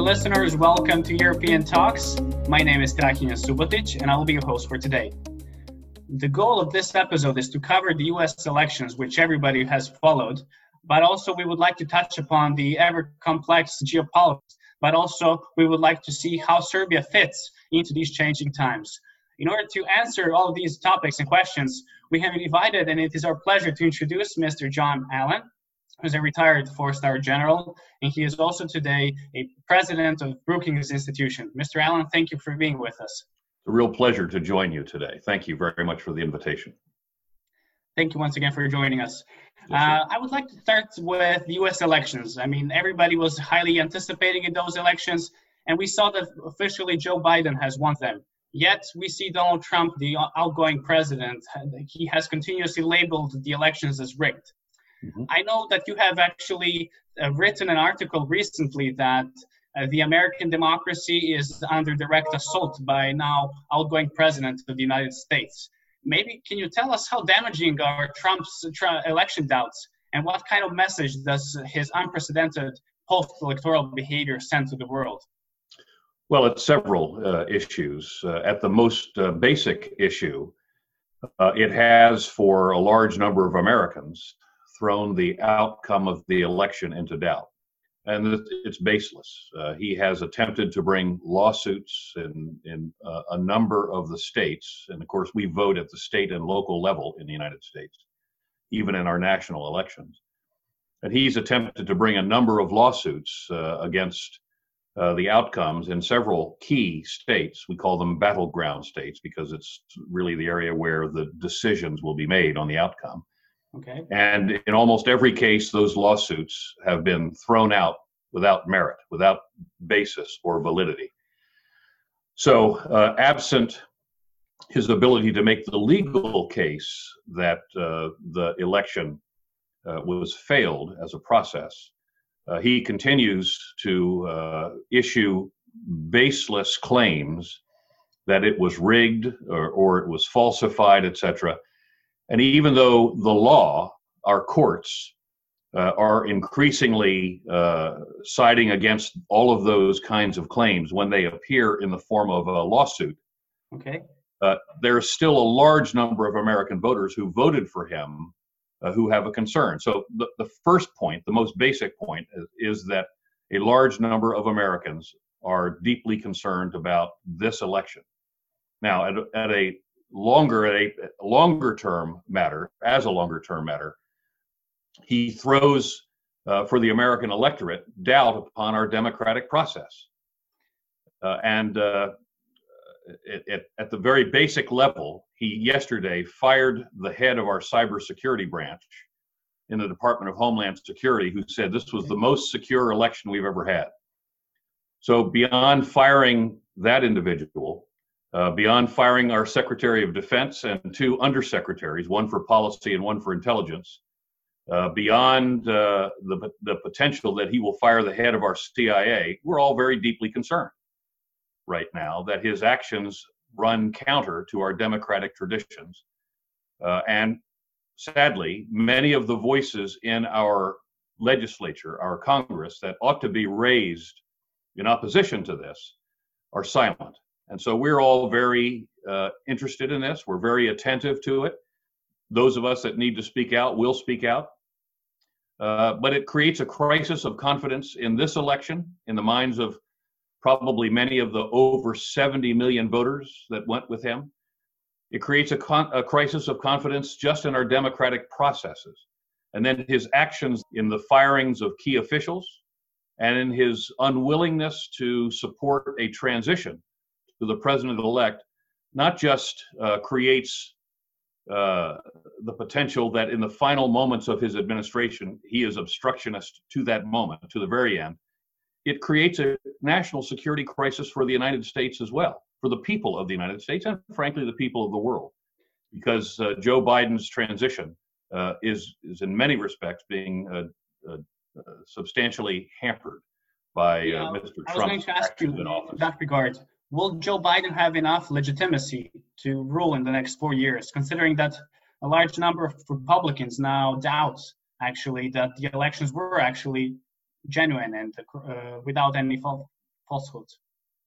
listeners. Welcome to European Talks. My name is Strahinja Subotic, and I will be your host for today. The goal of this episode is to cover the US elections, which everybody has followed, but also we would like to touch upon the ever complex geopolitics, but also we would like to see how Serbia fits into these changing times. In order to answer all of these topics and questions, we have invited, and it is our pleasure to introduce Mr. John Allen, who's a retired four-star general, and he is also today a president of Brookings Institution. Mr. Allen, thank you for being with us. It's a real pleasure to join you today. Thank you very much for the invitation. Thank you once again for joining us. uh, I would like to start with the U.S. elections. I mean, everybody was highly anticipating in those elections, and we saw that officially Joe Biden has won them. Yet we see Donald Trump, the outgoing president, he has continuously labeled the elections as rigged. Mm-hmm. I know that you have actually uh, written an article recently that uh, the American democracy is under direct assault by now outgoing president of the United States. Maybe can you tell us how damaging are Trump's tra- election doubts and what kind of message does his unprecedented post-electoral behavior send to the world? Well, it's several uh, issues. Uh, at the most uh, basic issue, uh, it has for a large number of Americans thrown the outcome of the election into doubt. And it's baseless. Uh, he has attempted to bring lawsuits in, in uh, a number of the states. And of course, we vote at the state and local level in the United States, even in our national elections. And he's attempted to bring a number of lawsuits uh, against uh, the outcomes in several key states. We call them battleground states because it's really the area where the decisions will be made on the outcome. Okay. And in almost every case, those lawsuits have been thrown out without merit, without basis or validity. So, uh, absent his ability to make the legal case that uh, the election uh, was failed as a process, uh, he continues to uh, issue baseless claims that it was rigged or, or it was falsified, etc. And even though the law, our courts, uh, are increasingly uh, siding against all of those kinds of claims when they appear in the form of a lawsuit. Okay. Uh, there's still a large number of American voters who voted for him uh, who have a concern. So, the, the first point, the most basic point, is, is that a large number of Americans are deeply concerned about this election. Now, at, at a longer a, longer term matter, as a longer term matter, he throws uh, for the American electorate doubt upon our democratic process. Uh, and uh, it, it, at the very basic level, he yesterday fired the head of our cybersecurity branch in the Department of Homeland Security, who said this was the most secure election we've ever had. So, beyond firing that individual, uh, beyond firing our Secretary of Defense and two undersecretaries, one for policy and one for intelligence, uh, beyond uh, the, the potential that he will fire the head of our CIA, we're all very deeply concerned right now that his actions run counter to our democratic traditions. Uh, and sadly, many of the voices in our legislature, our Congress, that ought to be raised in opposition to this are silent. And so we're all very uh, interested in this. We're very attentive to it. Those of us that need to speak out will speak out. Uh, but it creates a crisis of confidence in this election, in the minds of probably many of the over 70 million voters that went with him. It creates a, con- a crisis of confidence just in our democratic processes. And then his actions in the firings of key officials and in his unwillingness to support a transition to the president elect not just uh, creates uh, the potential that in the final moments of his administration, he is obstructionist to that moment, to the very end. It creates a national security crisis for the United States as well, for the people of the United States and, frankly, the people of the world, because uh, Joe Biden's transition uh, is, is in many respects being uh, uh, substantially hampered by yeah, Mr. Trump. I was going to ask you in that regard will Joe Biden have enough legitimacy to rule in the next four years, considering that a large number of Republicans now doubt actually that the elections were actually genuine and uh, without any falsehoods?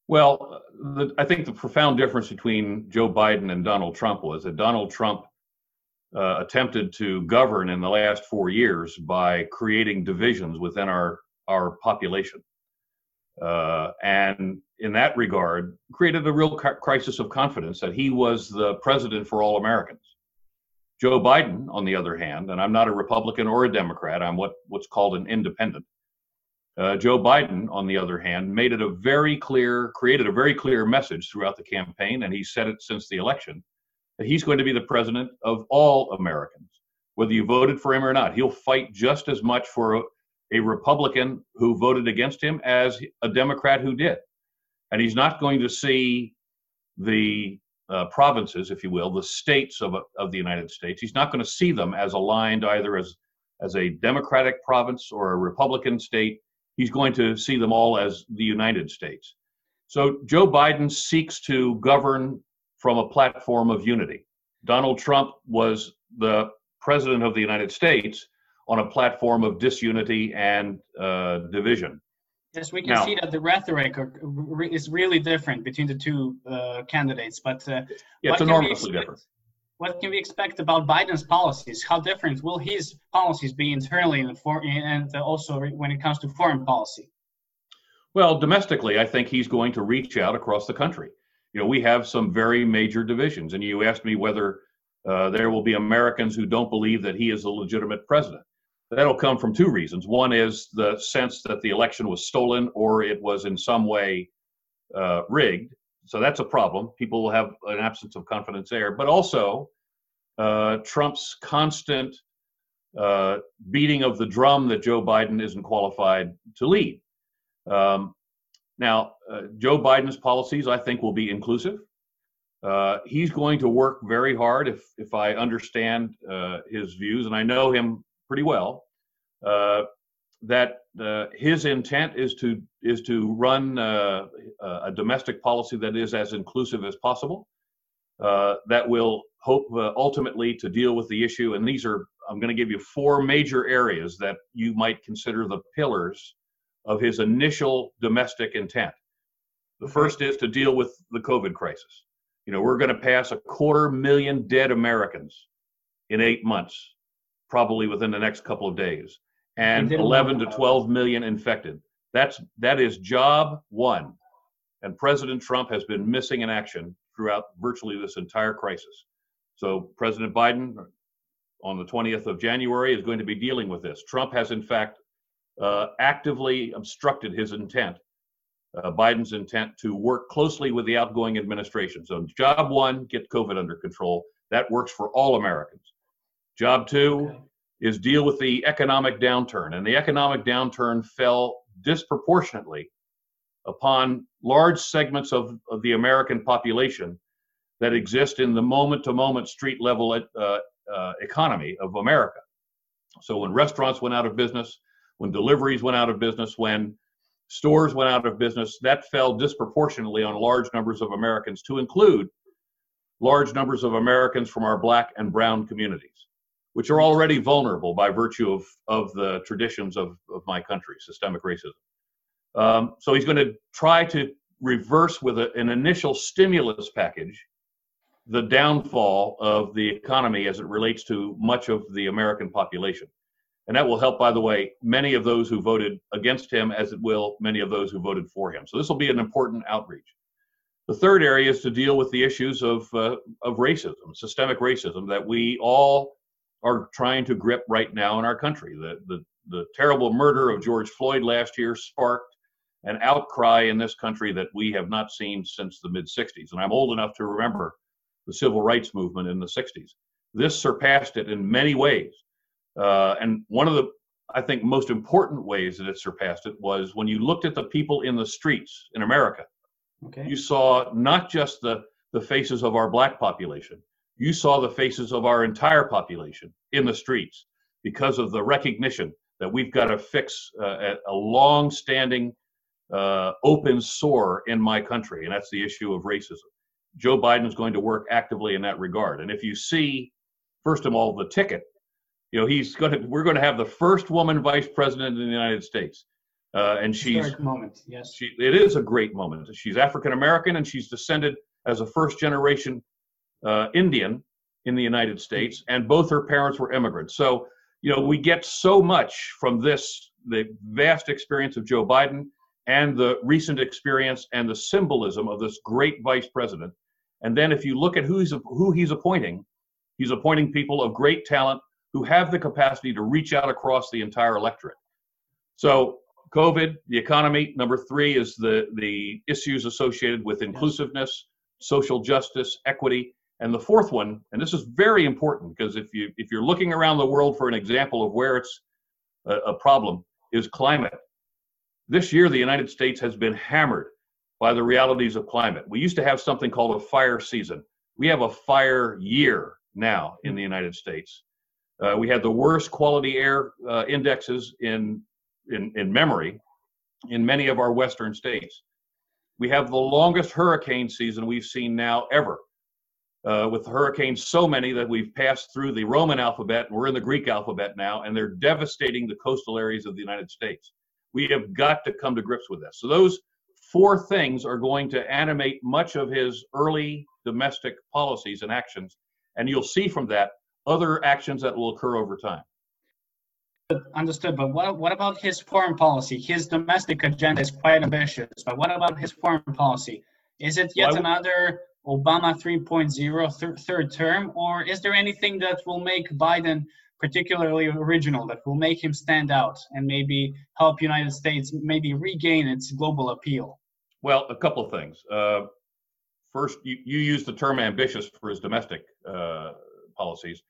Well, the, I think the profound difference between Joe Biden and Donald Trump was that Donald Trump uh, attempted to govern in the last four years by creating divisions within our our population, uh, and in that regard, created a real crisis of confidence that he was the president for all Americans. Joe Biden, on the other hand, and I'm not a Republican or a Democrat, I'm what what's called an independent. Uh, Joe Biden, on the other hand, made it a very clear, created a very clear message throughout the campaign, and he said it since the election that he's going to be the president of all Americans, whether you voted for him or not. He'll fight just as much for a, Republican who voted against him as a Democrat who did. And he's not going to see the uh, provinces, if you will, the states of, of the United States. He's not going to see them as aligned either as, as a Democratic province or a Republican state. He's going to see them all as the United States. So Joe Biden seeks to govern from a platform of unity. Donald Trump was the president of the United States on a platform of disunity and uh, division. Yes, we can now, see that the rhetoric is really different between the two uh, candidates. But uh, yeah, it's enormously different. What can we expect about Biden's policies? How different will his policies be internally and, for, and also when it comes to foreign policy? Well, domestically, I think he's going to reach out across the country you know, we have some very major divisions. And you asked me whether uh, there will be Americans who don't believe that he is a legitimate president. That'll come from two reasons. One is the sense that the election was stolen or it was in some way uh, rigged. So that's a problem. People will have an absence of confidence there. But also, uh, Trump's constant uh, beating of the drum that Joe Biden isn't qualified to lead. Um, now, uh, Joe Biden's policies, I think, will be inclusive. Uh, he's going to work very hard, if if I understand uh, his views, and I know him pretty well. Uh, that uh, his intent is to is to run uh, a domestic policy that is as inclusive as possible. that will hope ultimately to deal with the issue. And these are I'm going to give you four major areas that you might consider the pillars of his initial domestic intent. The first is to deal with the COVID crisis. You know, we're going to pass a quarter million dead Americans in eight months, probably within the next couple of days, and 11 to 12 million infected. That's that is job one. And President Trump has been missing in action throughout virtually this entire crisis. So President Biden on the 20th of January is going to be dealing with this. Trump has in fact uh, actively obstructed his intent, uh, Biden's intent to work closely with the outgoing administration. So, job one, get COVID under control. That works for all Americans. Job two okay. is deal with the economic downturn. And the economic downturn fell disproportionately upon large segments of, of the American population that exist in the moment to moment street level uh, uh, economy of America. So when restaurants went out of business, when deliveries went out of business, when stores went out of business, that fell disproportionately on large numbers of Americans, to include large numbers of Americans from our black and brown communities, which are already vulnerable by virtue of, of the traditions of, of my country, systemic racism. Um, so he's going to try to reverse with a, an initial stimulus package the downfall of the economy as it relates to much of the American population. And that will help, by the way, many of those who voted against him, as it will many of those who voted for him. So this will be an important outreach. The third area is to deal with the issues of, uh, of racism, systemic racism that we all are trying to grip right now in our country. The, the, the terrible murder of George Floyd last year sparked an outcry in this country that we have not seen since the mid 60s. And I'm old enough to remember the civil rights movement in the 60s. This surpassed it in many ways. Uh, and one of the, I think, most important ways that it surpassed it was when you looked at the people in the streets in America. Okay. You saw not just the, the faces of our black population, you saw the faces of our entire population in the streets because of the recognition that we've got to fix uh, a long standing uh, open sore in my country, and that's the issue of racism. Joe Biden is going to work actively in that regard. And if you see, first of all, the ticket you know he's going to we're going to have the first woman vice president in the united states Uh, and she's Historic moment, yes. she, it is a great moment. She's African American and she's descended as a first generation uh, Indian in the United States, and both her parents were immigrants. So, you know, we get so much from this the vast experience of Joe Biden and the recent experience and the symbolism of this great vice president. And then if you look at who he's, who he's appointing, he's appointing people of great talent who have the capacity to reach out across the entire electorate. So COVID, the economy. Number three is the the issues associated with inclusiveness, social justice, equity, and the fourth one, and this is very important because if you if you're looking around the world for an example of where it's a, a problem, is climate. This year, the United States has been hammered by the realities of climate. We used to have something called a fire season. We have a fire year now in the United States. Uh, we had the worst quality air uh, indexes in in, in memory in many of our western states. We have the longest hurricane season we've seen now ever, uh, with hurricanes so many that we've passed through the Roman alphabet we're in the Greek alphabet now, and they're devastating the coastal areas of the United States. We have got to come to grips with this. So, those four things are going to animate much of his early domestic policies and actions. And you'll see from that other actions that will occur over time. Understood, but what, what about his foreign policy? His domestic agenda is quite ambitious, but what about his foreign policy? Is it yet another Obama 3.0 th- third term, or is there anything that will make Biden particularly original, that will make him stand out and maybe help United States maybe regain its global appeal? Well, a couple of things. Uh, first, you, you used the term ambitious for his domestic uh, policies.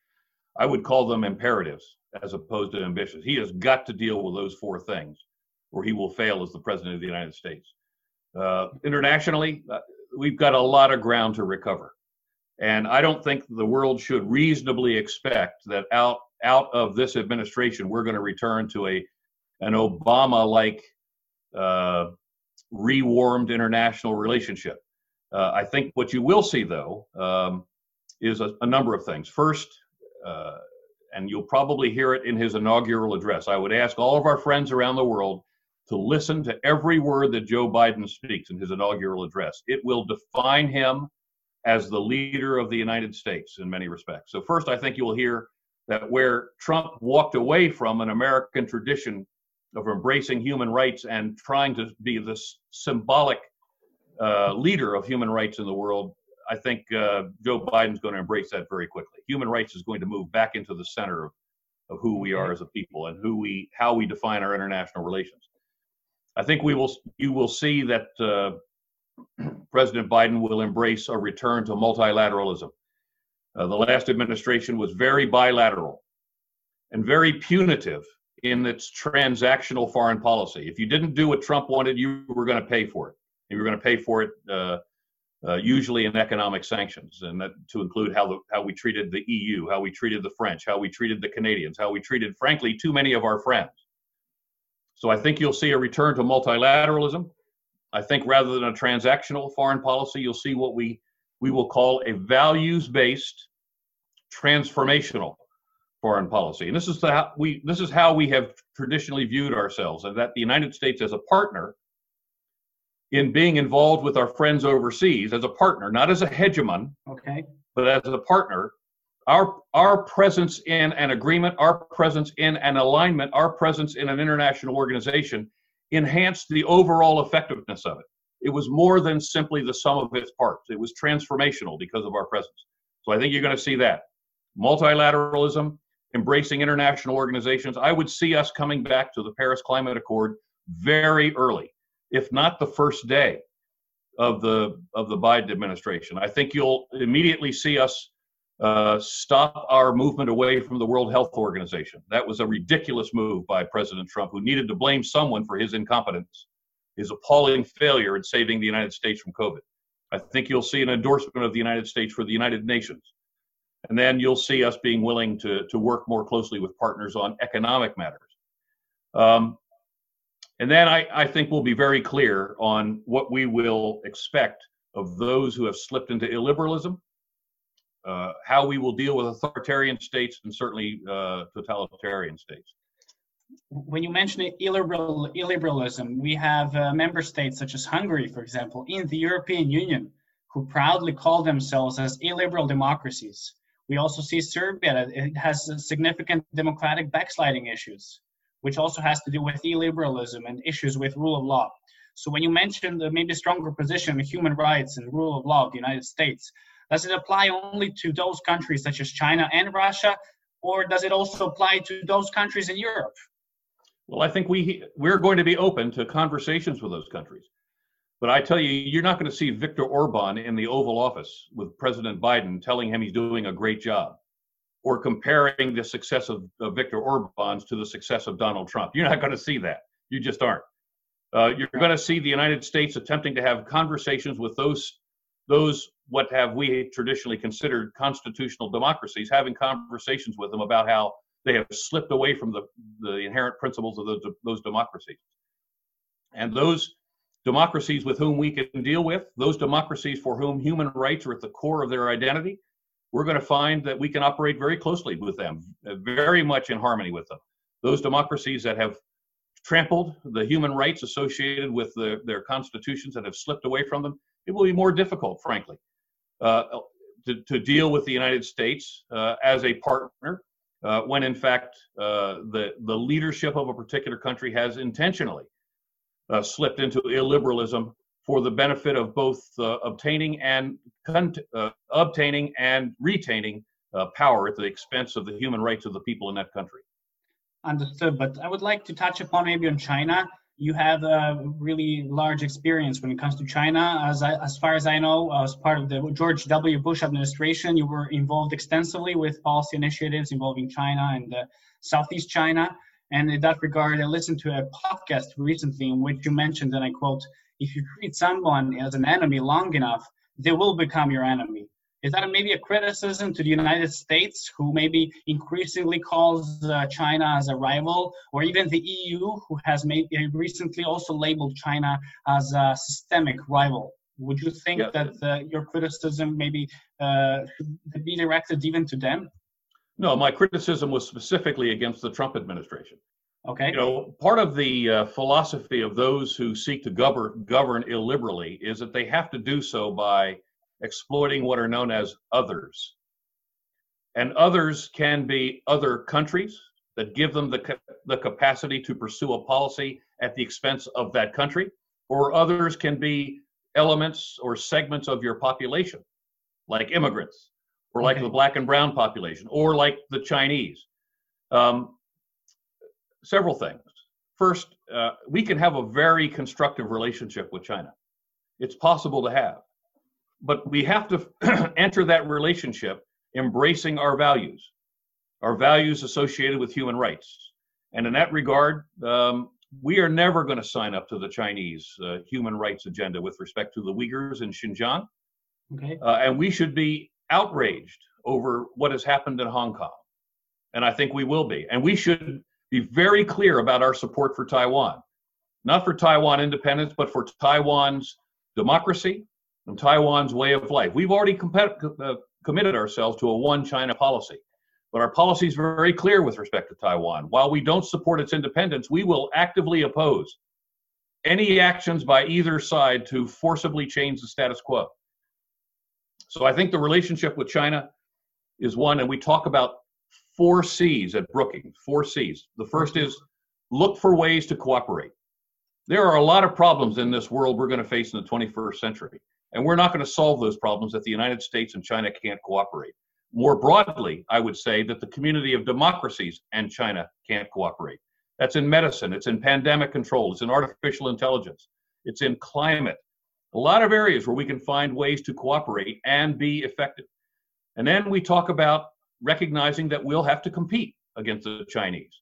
I would call them imperatives as opposed to ambitious. He has got to deal with those four things, or he will fail as the president of the United States. Uh, internationally, uh, we've got a lot of ground to recover, and I don't think the world should reasonably expect that out out of this administration we're going to return to a an Obama-like uh, rewarmed international relationship. Uh, I think what you will see, though, um, is a, a, number of things. First, uh, and you'll probably hear it in his inaugural address. I would ask all of our friends around the world to listen to every word that Joe Biden speaks in his inaugural address. It will define him as the leader of the United States in many respects. So, first, I think you will hear that where Trump walked away from an American tradition of embracing human rights and trying to be this symbolic uh, leader of human rights in the world, I think uh, Joe Biden's going to embrace that very quickly. Human rights is going to move back into the center of, of who we are as a people and who we how we define our international relations. I think we will you will see that uh, President Biden will embrace a return to multilateralism. Uh, the last administration was very bilateral and very punitive in its transactional foreign policy. If you didn't do what Trump wanted, you were going to pay for it. You were going to pay for it uh, uh, usually in economic sanctions, and that to include how the, how we treated the EU, how we treated the French, how we treated the Canadians, how we treated, frankly, too many of our friends. So I think you'll see a return to multilateralism. I think rather than a transactional foreign policy, you'll see what we we will call a values-based transformational foreign policy. And this is the how we this is how we have traditionally viewed ourselves, and that the United States as a partner in being involved with our friends overseas as a partner, not as a hegemon, okay, but as a partner. Our our presence in an agreement, our presence in an alignment, our presence in an international organization enhanced the overall effectiveness of it. It was more than simply the sum of its parts. It was transformational because of our presence. So I think you're going to see that. Multilateralism, embracing international organizations. I would see us coming back to the Paris Climate Accord very early if not the first day of the of the Biden administration. I think you'll immediately see us uh, stop our movement away from the World Health Organization. That was a ridiculous move by President Trump, who needed to blame someone for his incompetence, his appalling failure in saving the United States from COVID. I think you'll see an endorsement of the United States for the United Nations. And then you'll see us being willing to, to work more closely with partners on economic matters. Um, and then I, I think we'll be very clear on what we will expect of those who have slipped into illiberalism, uh, how we will deal with authoritarian states and certainly uh, totalitarian states. when you mention illiberal, illiberalism, we have uh, member states such as Hungary, for example, in the European Union, who proudly call themselves as illiberal democracies. We also see Serbia that it has significant democratic backsliding issues, which also has to do with illiberalism and issues with rule of law. So when you mention the maybe stronger position of human rights and rule of law of the United States, does it apply only to those countries such as China and Russia, or does it also apply to those countries in Europe? Well, I think we we're going to be open to conversations with those countries. But I tell you, you're not going to see Viktor Orban in the Oval Office with President Biden telling him he's doing a great job or comparing the success of, of Viktor Orban's to the success of Donald Trump. You're not going to see that. You just aren't. Uh, you're going to see the United States attempting to have conversations with those those what have we traditionally considered constitutional democracies, having conversations with them about how they have slipped away from the, the inherent principles of those, those democracies. And those democracies with whom we can deal with, those democracies for whom human rights are at the core of their identity, we're going to find that we can operate very closely with them, very much in harmony with them. Those democracies that have trampled the human rights associated with the, their constitutions that have slipped away from them, it will be more difficult, frankly, uh, to, to, deal with the United States uh, as a partner uh, when, in fact, uh, the, the leadership of a particular country has intentionally uh, slipped into illiberalism for the benefit of both uh, obtaining and obtaining and retaining power at the expense of the human rights of the people in that country. Understood, but I would like to touch upon maybe on China. You have a really large experience when it comes to China. As I, as far as I know, as part of the George W. Bush administration, you were involved extensively with policy initiatives involving China and uh, Southeast China. And in that regard, I listened to a podcast recently in which you mentioned, and I quote, if you treat someone as an enemy long enough, they will become your enemy. Is that maybe a criticism to the United States, who maybe increasingly calls uh, China as a rival, or even the EU, who has maybe recently also labeled China as a systemic rival? Would you think yeah. that uh, your criticism maybe uh, should be directed even to them? No, my criticism was specifically against the Trump administration. Okay. You know, part of the uh, philosophy of those who seek to govern govern illiberally is that they have to do so by exploiting what are known as others. And others can be other countries that give them the, the capacity to pursue a policy at the expense of that country, or others can be elements or segments of your population, like immigrants, or like okay. the black and brown population, or like the Chinese. Um, several things. First, uh, we can have a very constructive relationship with China. It's possible to have but we have to enter that relationship embracing our values, our values associated with human rights. And in that regard, um, we are never going to sign up to the Chinese uh, human rights agenda with respect to the Uyghurs in Xinjiang. Okay. Uh, and we should be outraged over what has happened in Hong Kong. And I think we will be. And we should be very clear about our support for Taiwan, not for Taiwan independence, but for Taiwan's democracy, and Taiwan's way of life. We've already uh, committed ourselves to a one China policy, but our policy is very clear with respect to Taiwan. While we don't support its independence, we will actively oppose any actions by either side to forcibly change the status quo. So I think the relationship with China is one, and we talk about four C's at Brookings, four C's. The first is look for ways to cooperate. There are a lot of problems in this world we're going to face in the 21st century. And we're not going to solve those problems if the United States and China can't cooperate. More broadly, I would say that the community of democracies and China can't cooperate. That's in medicine, it's in pandemic control, it's in artificial intelligence, it's in climate. A lot of areas where we can find ways to cooperate and be effective. And then we talk about recognizing that we'll have to compete against the Chinese.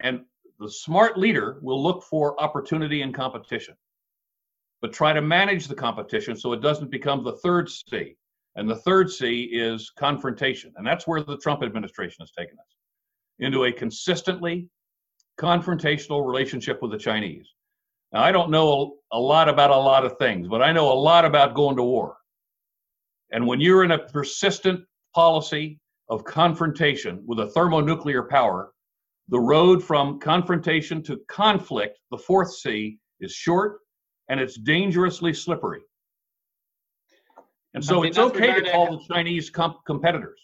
And the smart leader will look for opportunity and competition but try to manage the competition so it doesn't become the third C. And the third C is confrontation. And that's where the Trump administration has taken us into a consistently confrontational relationship with the Chinese. Now, I don't know a lot about a lot of things, but I know a lot about going to war. And when you're in a persistent policy of confrontation with a thermonuclear power, the road from confrontation to conflict, the fourth C, is short and it's dangerously slippery. And so it's okay to call the Chinese comp- competitors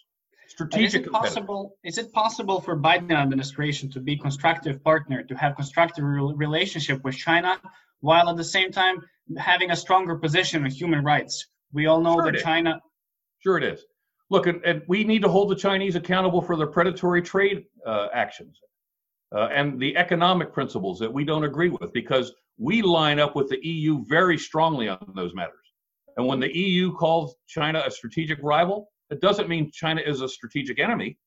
strategic. Is it possible? Is it possible for Biden administration to be constructive partner, to have constructive re- relationship with China, while at the same time having a stronger position on human rights? We all know sure that China. Sure, it is. Look, and, and, we need to hold the Chinese accountable for their predatory trade uh, actions uh, and the economic principles that we don't agree with, because we line up with the EU very strongly on those matters. And when the EU calls China a strategic rival, it doesn't mean China is a strategic enemy.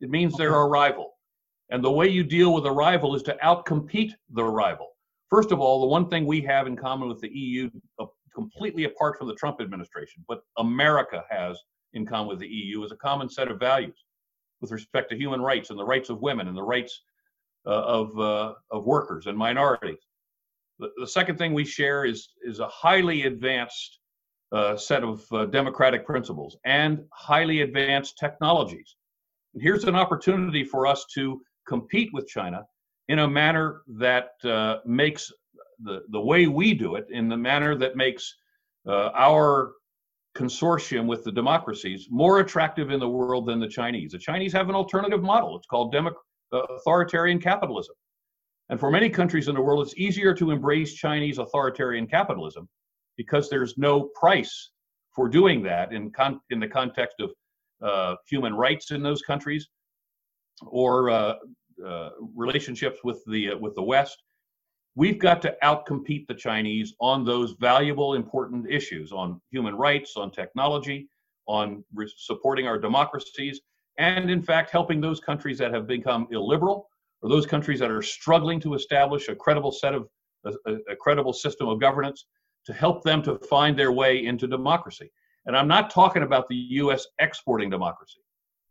It means they're a rival. And the way you deal with a rival is to outcompete the rival. First of all, the one thing we have in common with the EU, uh, completely apart from the Trump administration, but America has in common with the EU, is a common set of values with respect to human rights and the rights of women and the rights of, uh, of workers and minorities. The, the second thing we share is, is a highly advanced uh, set of uh, democratic principles and highly advanced technologies. And here's an opportunity for us to compete with China in a manner that uh, makes the, the way we do it, in the manner that makes uh, our consortium with the democracies more attractive in the world than the Chinese. The Chinese have an alternative model. It's called democ- uh, authoritarian capitalism. And for many countries in the world, it's easier to embrace Chinese authoritarian capitalism because there's no price for doing that in, con- in the context of uh, human rights in those countries or uh, uh, relationships with the uh, with the West. We've got to outcompete the Chinese on those valuable, important issues on human rights, on technology, on re- supporting our democracies, and in fact helping those countries that have become illiberal or those countries that are struggling to establish a credible set of a, a credible system of governance to help them to find their way into democracy. And I'm not talking about the U.S. exporting democracy.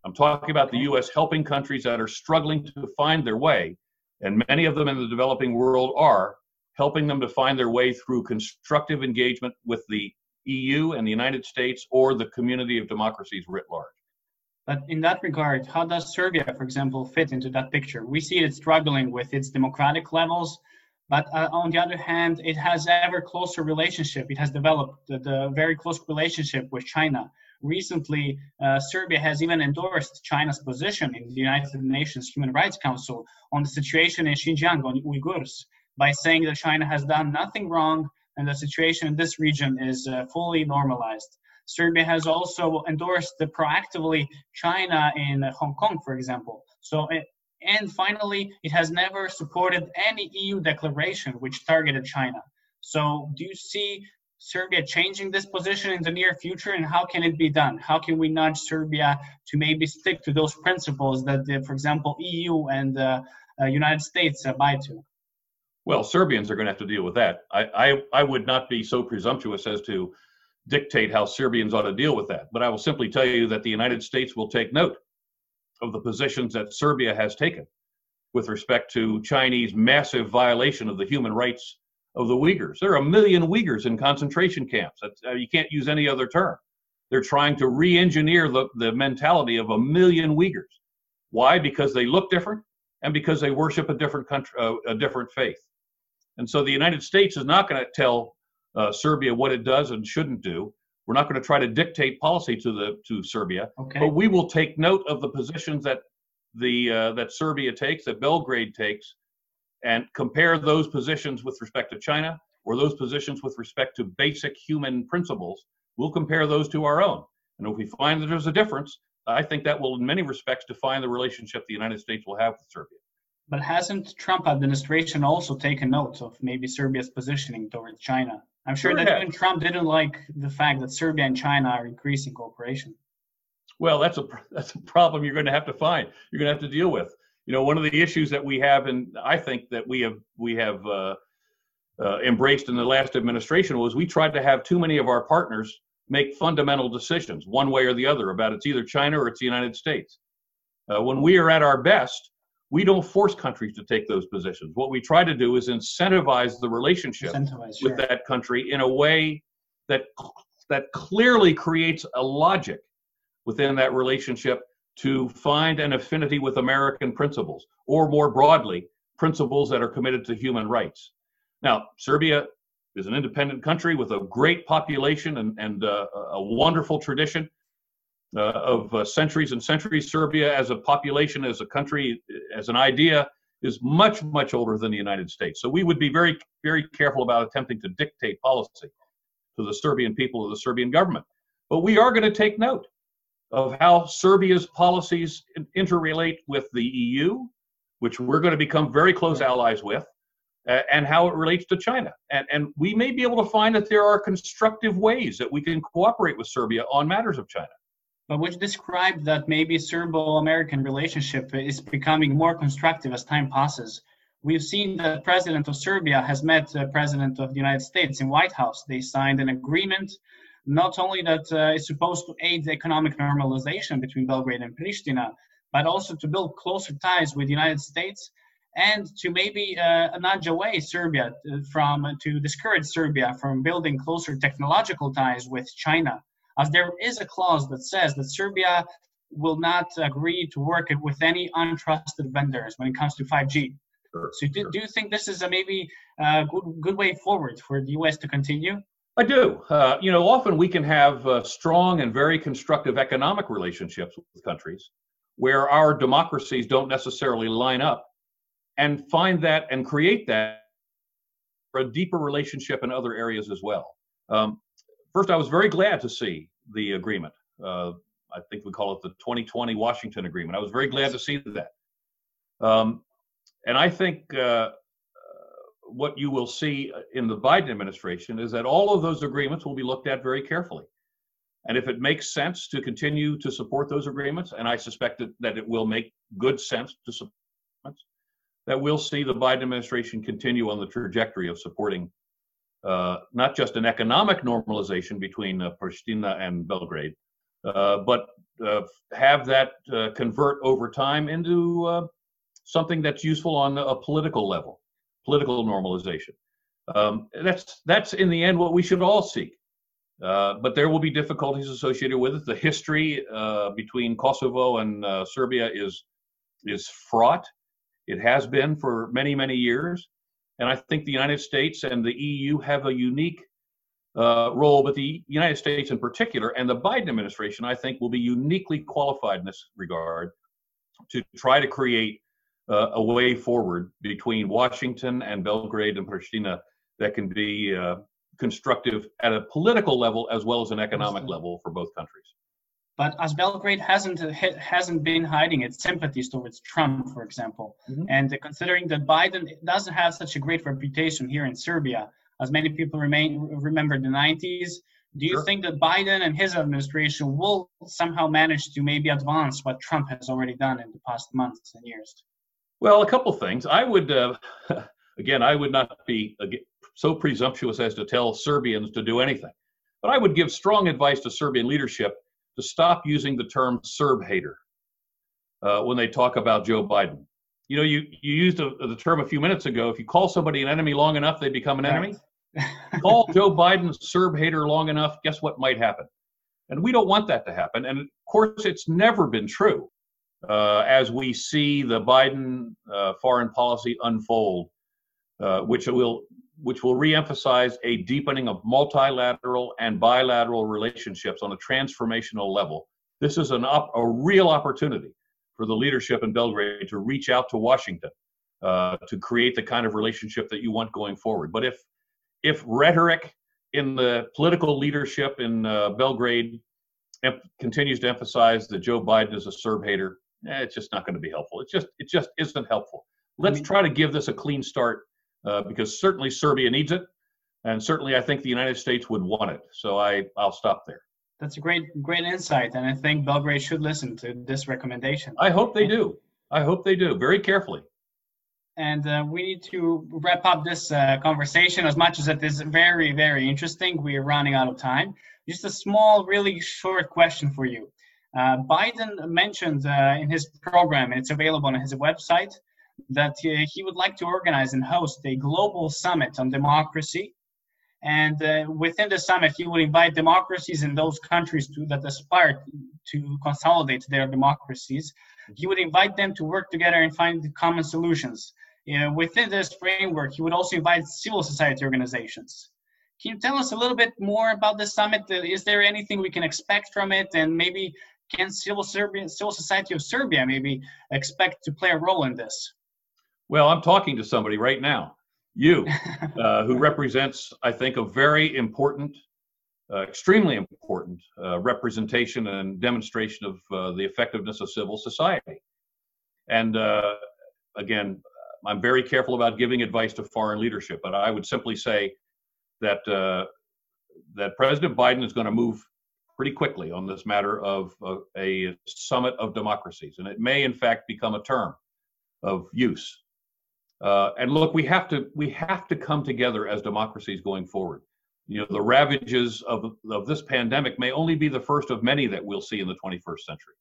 I'm talking about the U.S. helping countries that are struggling to find their way, and many of them in the developing world are, helping them to find their way through constructive engagement with the EU and the United States or the community of democracies writ large. But in that regard, how does Serbia, for example, fit into that picture? We see it struggling with its democratic levels, but uh, on the other hand, it has ever closer relationship. It has developed the, the very close relationship with China. Recently, uh, Serbia has even endorsed China's position in the United Nations Human Rights Council on the situation in Xinjiang on Uyghurs by saying that China has done nothing wrong and the situation in this region is uh, fully normalized. Serbia has also endorsed the proactively China in Hong Kong, for example. So it, and finally, it has never supported any EU declaration which targeted China. So, do you see Serbia changing this position in the near future, and how can it be done? How can we nudge Serbia to maybe stick to those principles that, the, for example, EU and the uh, United States abide to? Well, Serbians are going to have to deal with that. I, I, I would not be so presumptuous as to dictate how Serbians ought to deal with that, but I will simply tell you that the United States will take note of the positions that Serbia has taken with respect to Chinese massive violation of the human rights of the Uyghurs. There are a million Uyghurs in concentration camps. Uh, you can't use any other term. They're trying to re engineer the, the mentality of a million Uyghurs. Why? Because they look different and because they worship a different country, uh, a different faith. And so the United States is not going to tell uh, Serbia what it does and shouldn't do. We're not going to try to dictate policy to the to Serbia, okay. but we will take note of the positions that the uh, that Serbia takes, that Belgrade takes, and compare those positions with respect to China or those positions with respect to basic human principles. We'll compare those to our own, and if we find that there's a difference, I think that will, in many respects, define the relationship the United States will have with Serbia. But hasn't Trump administration also taken note of maybe Serbia's positioning towards China? I'm sure, sure that even Trump didn't like the fact that Serbia and China are increasing cooperation. Well, that's a that's a problem you're going to have to find. You're going to have to deal with. You know, one of the issues that we have, and I think that we have we have uh, uh, embraced in the last administration was we tried to have too many of our partners make fundamental decisions one way or the other about it's either China or it's the United States. Uh, when we are at our best, we don't force countries to take those positions. What we try to do is incentivize the relationship incentivize, with sure. that country in a way that that clearly creates a logic within that relationship to find an affinity with American principles, or more broadly, principles that are committed to human rights. Now, Serbia is an independent country with a great population and, and uh, a wonderful tradition of uh, centuries and centuries. Serbia, as a population, as a country, as an idea, is much, much older than the United States. So we would be very, very careful about attempting to dictate policy to the Serbian people or the Serbian government. But we are going to take note of how Serbia's policies interrelate with the EU, which we're going to become very close allies with, uh, and how it relates to China. And, and we may be able to find that there are constructive ways that we can cooperate with Serbia on matters of China. But which described that maybe Serbo-American relationship is becoming more constructive as time passes. We've seen that President of Serbia has met the President of the United States in White House. They signed an agreement not only that uh, it's supposed to aid the economic normalization between Belgrade and Pristina, but also to build closer ties with the United States and to maybe uh, nudge away Serbia uh, from to discourage Serbia from building closer technological ties with China, as there is a clause that says that Serbia will not agree to work with any untrusted vendors when it comes to 5G. Sure, so, do, sure. do you think this is a maybe a uh, good good way forward for the U.S. to continue? I do. Uh, you know, often we can have uh, strong and very constructive economic relationships with countries where our democracies don't necessarily line up and find that and create that for a deeper relationship in other areas as well. Um, first, I was very glad to see the agreement. Uh, I think we call it the 2020 Washington Agreement. I was very glad to see that. Um, and I think uh, what you will see in the Biden administration is that all of those agreements will be looked at very carefully. And if it makes sense to continue to support those agreements, and I suspect that, that it will make good sense to support that we'll see the Biden administration continue on the trajectory of supporting uh, not just an economic normalization between uh, Pristina and Belgrade, uh, but uh, have that uh, convert over time into something that's useful on a political level political normalization. Um, that's that's in the end what we should all seek. Uh, but there will be difficulties associated with it. The history uh, between Kosovo and uh, Serbia is is fraught. It has been for many many years, and I think the United States and the EU have a unique uh, role. But the United States in particular, and the Biden administration, I think, will be uniquely qualified in this regard to try to create uh, a way forward between Washington and Belgrade and Pristina that can be uh, constructive at a political level as well as an economic level for both countries. But as Belgrade hasn't hasn't been hiding its sympathies towards Trump, for example, mm-hmm. and considering that Biden doesn't have such a great reputation here in Serbia, as many people remain remember the 90s, do you sure. think that Biden and his administration will somehow manage to maybe advance what Trump has already done in the past months and years? Well, a couple things. I would, uh, again, I would not be so presumptuous as to tell Serbians to do anything, but I would give strong advice to Serbian leadership to stop using the term Serb hater uh, when they talk about Joe Biden. You know, you, you used a, the term a few minutes ago. If you call somebody an enemy long enough, they become an enemy. call Joe Biden Serb hater long enough, guess what might happen? And we don't want that to happen. And of course, it's never been true uh, as we see the Biden uh, foreign policy unfold, uh, which will which will reemphasize a deepening of multilateral and bilateral relationships on a transformational level. This is an op- a real opportunity for the leadership in Belgrade to reach out to Washington uh, to create the kind of relationship that you want going forward. But if if rhetoric in the political leadership in uh, Belgrade em- continues to emphasize that Joe Biden is a Serb hater, eh, it's just not going to be helpful. It just it just isn't helpful. Let's try to give this a clean start uh, because certainly Serbia needs it, and certainly I think the United States would want it. So I I'll stop there. That's a great great insight, and I think Belgrade should listen to this recommendation. I hope they do. I hope they do very carefully. And uh, we need to wrap up this uh, conversation as much as it is very, very interesting. We are running out of time. Just a small, really short question for you. Uh, Biden mentioned uh, in his program, and it's available on his website, that uh, he would like to organize and host a global summit on democracy And uh, within the summit, he would invite democracies in those countries to, that aspire to consolidate their democracies. He would invite them to work together and find common solutions. Know, within this framework, he would also invite civil society organizations. Can you tell us a little bit more about the summit? Is there anything we can expect from it? And maybe can civil, Serbia, civil society of Serbia maybe expect to play a role in this? Well, I'm talking to somebody right now. You, uh, who represents, I think, a very important, uh, extremely important uh, representation and demonstration of uh, the effectiveness of civil society. And uh, again, I'm very careful about giving advice to foreign leadership, but I would simply say that uh, that President Biden is going to move pretty quickly on this matter of a summit of democracies, and it may, in fact, become a term of use uh, and look, we have to we have to come together as democracies going forward. You know, the ravages of of this pandemic may only be the first of many that we'll see in the 21st century.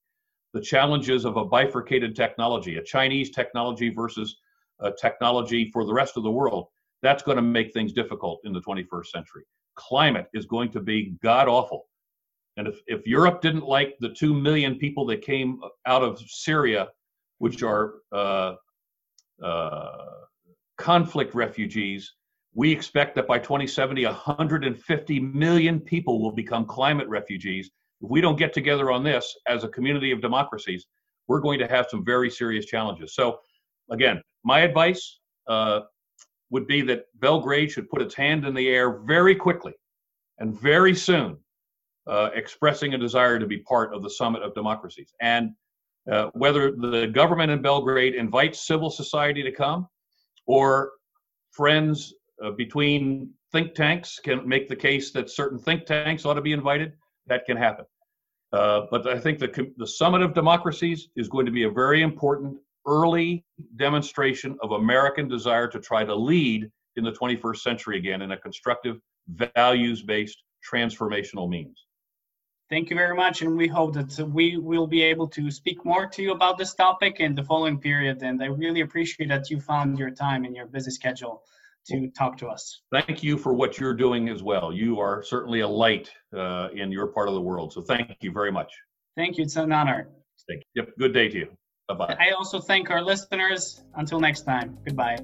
The challenges of a bifurcated technology, a Chinese technology versus a technology for the rest of the world, that's going to make things difficult in the 21st century. Climate is going to be god awful. And if, if Europe didn't like the 2 million people that came out of Syria, which are uh, conflict refugees. We expect that by 2070, 150 million people will become climate refugees. If we don't get together on this as a community of democracies, we're going to have some very serious challenges. So, again, my advice uh, would be that Belgrade should put its hand in the air very quickly and very soon, uh, expressing a desire to be part of the Summit of Democracies. And uh, whether the government in Belgrade invites civil society to come or friends uh, between think tanks can make the case that certain think tanks ought to be invited, that can happen. Uh, but I think the, the Summit of Democracies is going to be a very important early demonstration of American desire to try to lead in the 21st century again in a constructive, values based, transformational means. Thank you very much, and we hope that we will be able to speak more to you about this topic in the following period. And I really appreciate that you found your time in your busy schedule to talk to us. Thank you for what you're doing as well. You are certainly a light uh, in your part of the world. So thank you very much. Thank you. It's an honor. Thank you. Yep. Good day to you. Bye bye. I also thank our listeners. Until next time. Goodbye.